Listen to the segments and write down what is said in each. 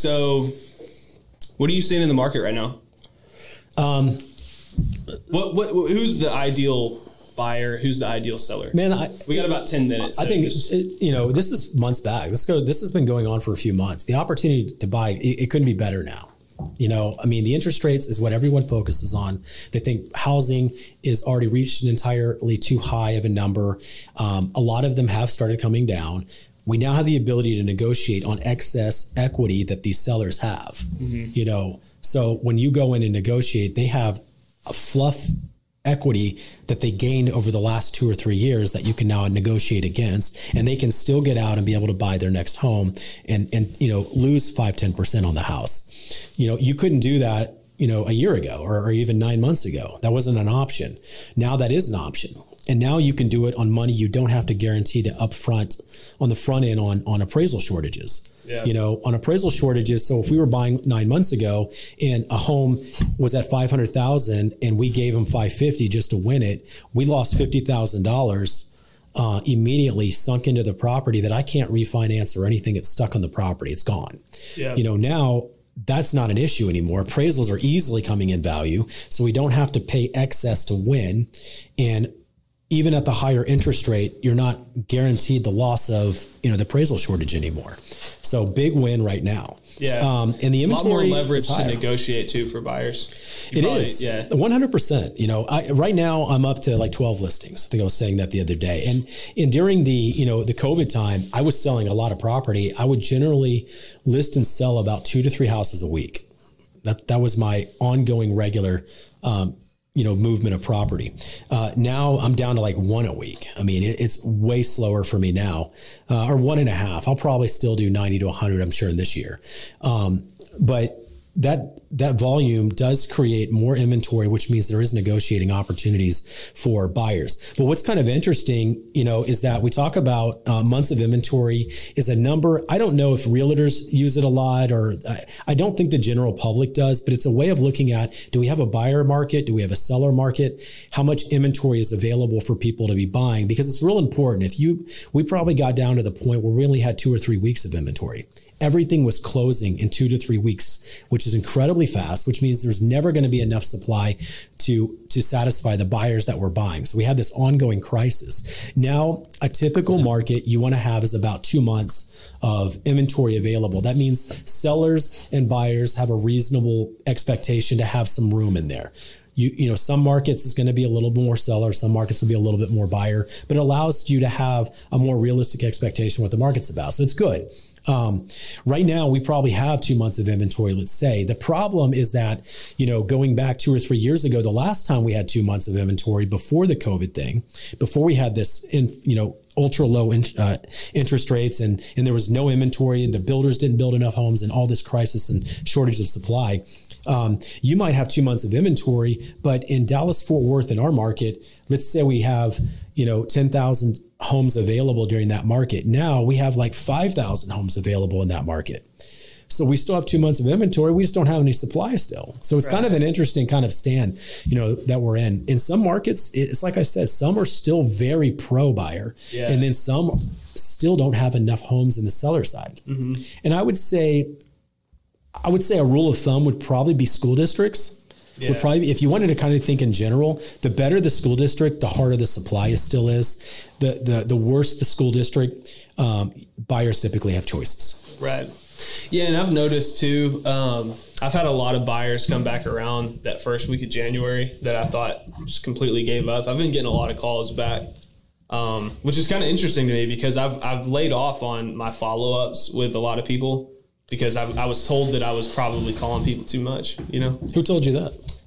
So, what are you seeing in the market right now? Um, What, what who's the ideal buyer? Who's the ideal seller? man, I, We got about ten minutes. I so think just- it, you know this is months back. This go. This has been going on for a few months. The opportunity to buy it, it couldn't be better now. You know, I mean, the interest rates is what everyone focuses on. They think housing is already reached an entirely too high of a number. Um, a lot of them have started coming down. We now have the ability to negotiate on excess equity that these sellers have. Mm-hmm. You know, so when you go in and negotiate, they have a fluff equity that they gained over the last two or three years that you can now negotiate against and they can still get out and be able to buy their next home and and you know lose 5 10% on the house. You know you couldn't do that you know a year ago or, or even nine months ago. That wasn't an option. Now that is an option and now you can do it on money you don't have to guarantee to upfront on the front end on on appraisal shortages. Yeah. you know on appraisal shortages so if we were buying nine months ago and a home was at 500000 and we gave them 550 just to win it we lost $50000 uh, immediately sunk into the property that i can't refinance or anything. It's stuck on the property. It's gone. Yeah. you know now that's not an issue anymore. Appraisals are easily coming in value so we don't have to pay excess to win. And even at the higher interest rate, you're not guaranteed the loss of you know the appraisal shortage anymore. So big win right now. Yeah. Um, and the inventory a lot more leverage to negotiate too for buyers. You It probably- is, Yeah. one hundred percent. You know, I, right now I'm up to like twelve listings. I think I was saying that the other day. And and during the you know the COVID time, I was selling a lot of property. I would generally list and sell about two to three houses a week. That that was my ongoing regular. Um, you know, movement of property. Uh, now I'm down to like one a week. I mean, it, it's way slower for me now, uh, or one and a half. I'll probably still do 90 to 100, I'm sure, in this year. Um, but that that volume does create more inventory, which means there is negotiating opportunities for buyers. But what's kind of interesting, you know, is that we talk about uh, months of inventory is a number. I don't know if realtors use it a lot, or I, I don't think the general public does, but it's a way of looking at: do we have a buyer market? Do we have a seller market? How much inventory is available for people to be buying? Because it's real important. If you, we probably got down to the point where we only had two or three weeks of inventory everything was closing in two to three weeks, which is incredibly fast, which means there's never going to be enough supply to, to satisfy the buyers that were buying. So we had this ongoing crisis. Now, a typical market you want to have is about two months of inventory available. That means sellers and buyers have a reasonable expectation to have some room in there. You, you know, some markets is going to be a little more seller, some markets will be a little bit more buyer, but it allows you to have a more realistic expectation what the market's about. So it's good. Um, right now, we probably have two months of inventory, let's say. The problem is that, you know, going back two or three years ago, the last time we had two months of inventory before the COVID thing, before we had this, in, you know, ultra low in, uh, interest rates and, and there was no inventory and the builders didn't build enough homes and all this crisis and shortage of supply. Um, you might have two months of inventory, but in Dallas Fort Worth in our market, let's say we have, you know, 10,000 homes available during that market. Now we have like 5,000 homes available in that market. So we still have two months of inventory. We just don't have any supply still. So it's kind of an interesting kind of stand, you know, that we're in. In some markets, it's like I said, some are still very pro buyer, Yeah. and then some still don't have enough homes in the seller side. And I would say, I would say a rule of thumb would probably be school districts. Yeah. Would probably, if you wanted to kind of think in general, the better the school district, the harder the supply is still is. The the the worse the school district, um, buyers typically have choices. Right. Yeah, and I've noticed too. Um, I've had a lot of buyers come back around that first week of January that I thought just completely gave up. I've been getting a lot of calls back, um, which is kind of interesting to me because I've I've laid off on my follow ups with a lot of people because I, I was told that I was probably calling people too much. You know, Who told you that?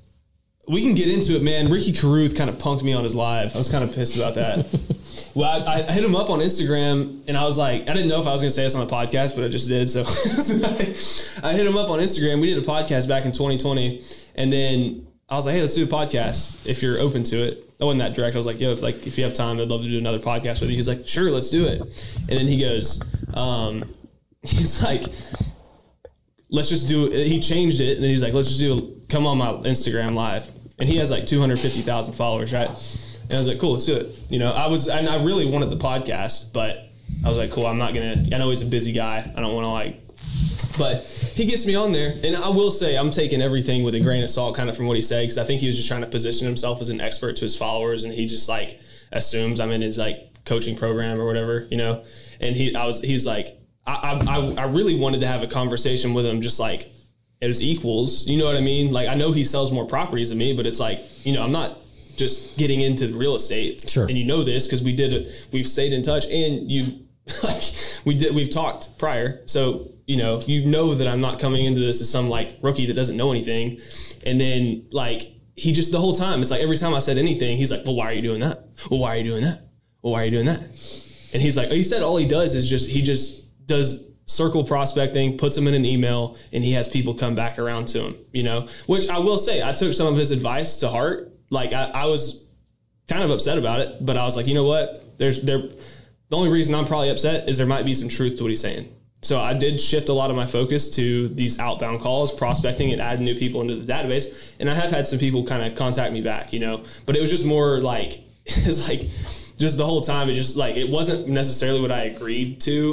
we can get into it, man. Ricky Carruth kind of punked me on his live. I was kind of pissed about that. well, I, I hit him up on Instagram, and I was like, I didn't know if I was going to say this on the podcast, but I just did. So I hit him up on Instagram. We did a podcast back in 2020, and then I was like, Hey, let's do a podcast if you're open to it. I wasn't that direct. I was like, Yo, if like if you have time, I'd love to do another podcast with you. He's like, Sure, let's do it. And then he goes, um, he's like let's just do he changed it and then he's like let's just do come on my instagram live. And he has like 250000 followers right? And i was like cool let's do it. You know i was and i really wanted the podcast but i was like cool i'm not gonna i know he's a busy guy i don't want to like But he gets me on there, and I will say I'm taking everything with a grain of salt, kind of from what he said, because I think he was just trying to position himself as an expert to his followers, and he just like assumes I'm in his like coaching program or whatever, you know. And he, I was, he's like, I, I, I really wanted to have a conversation with him, just like as equals. You know what I mean? Like I know he sells more properties than me, but it's like you know I'm not just getting into real estate. Sure. And you know this because we did it. We've stayed in touch, and you like we did. We've talked prior, so you know you know that I'm not coming into this as some like rookie that doesn't know anything. And then like he just the whole time, it's like every time I said anything, he's like, "Well, why are you doing that? Well, why are you doing that? Well, why are you doing that?" And he's like, he said all he does is just he just does circle prospecting, puts them in an email, and he has people come back around to him. You know, which I will say, I took some of his advice to heart. Like I, I was kind of upset about it, but I was like, you know what? There's there. The only reason I'm probably upset is there might be some truth to what he's saying. So I did shift a lot of my focus to these outbound calls, prospecting, and adding new people into the database. And I have had some people kind of contact me back, you know, but it was just more like it's like just the whole time. It just like it wasn't necessarily what I agreed to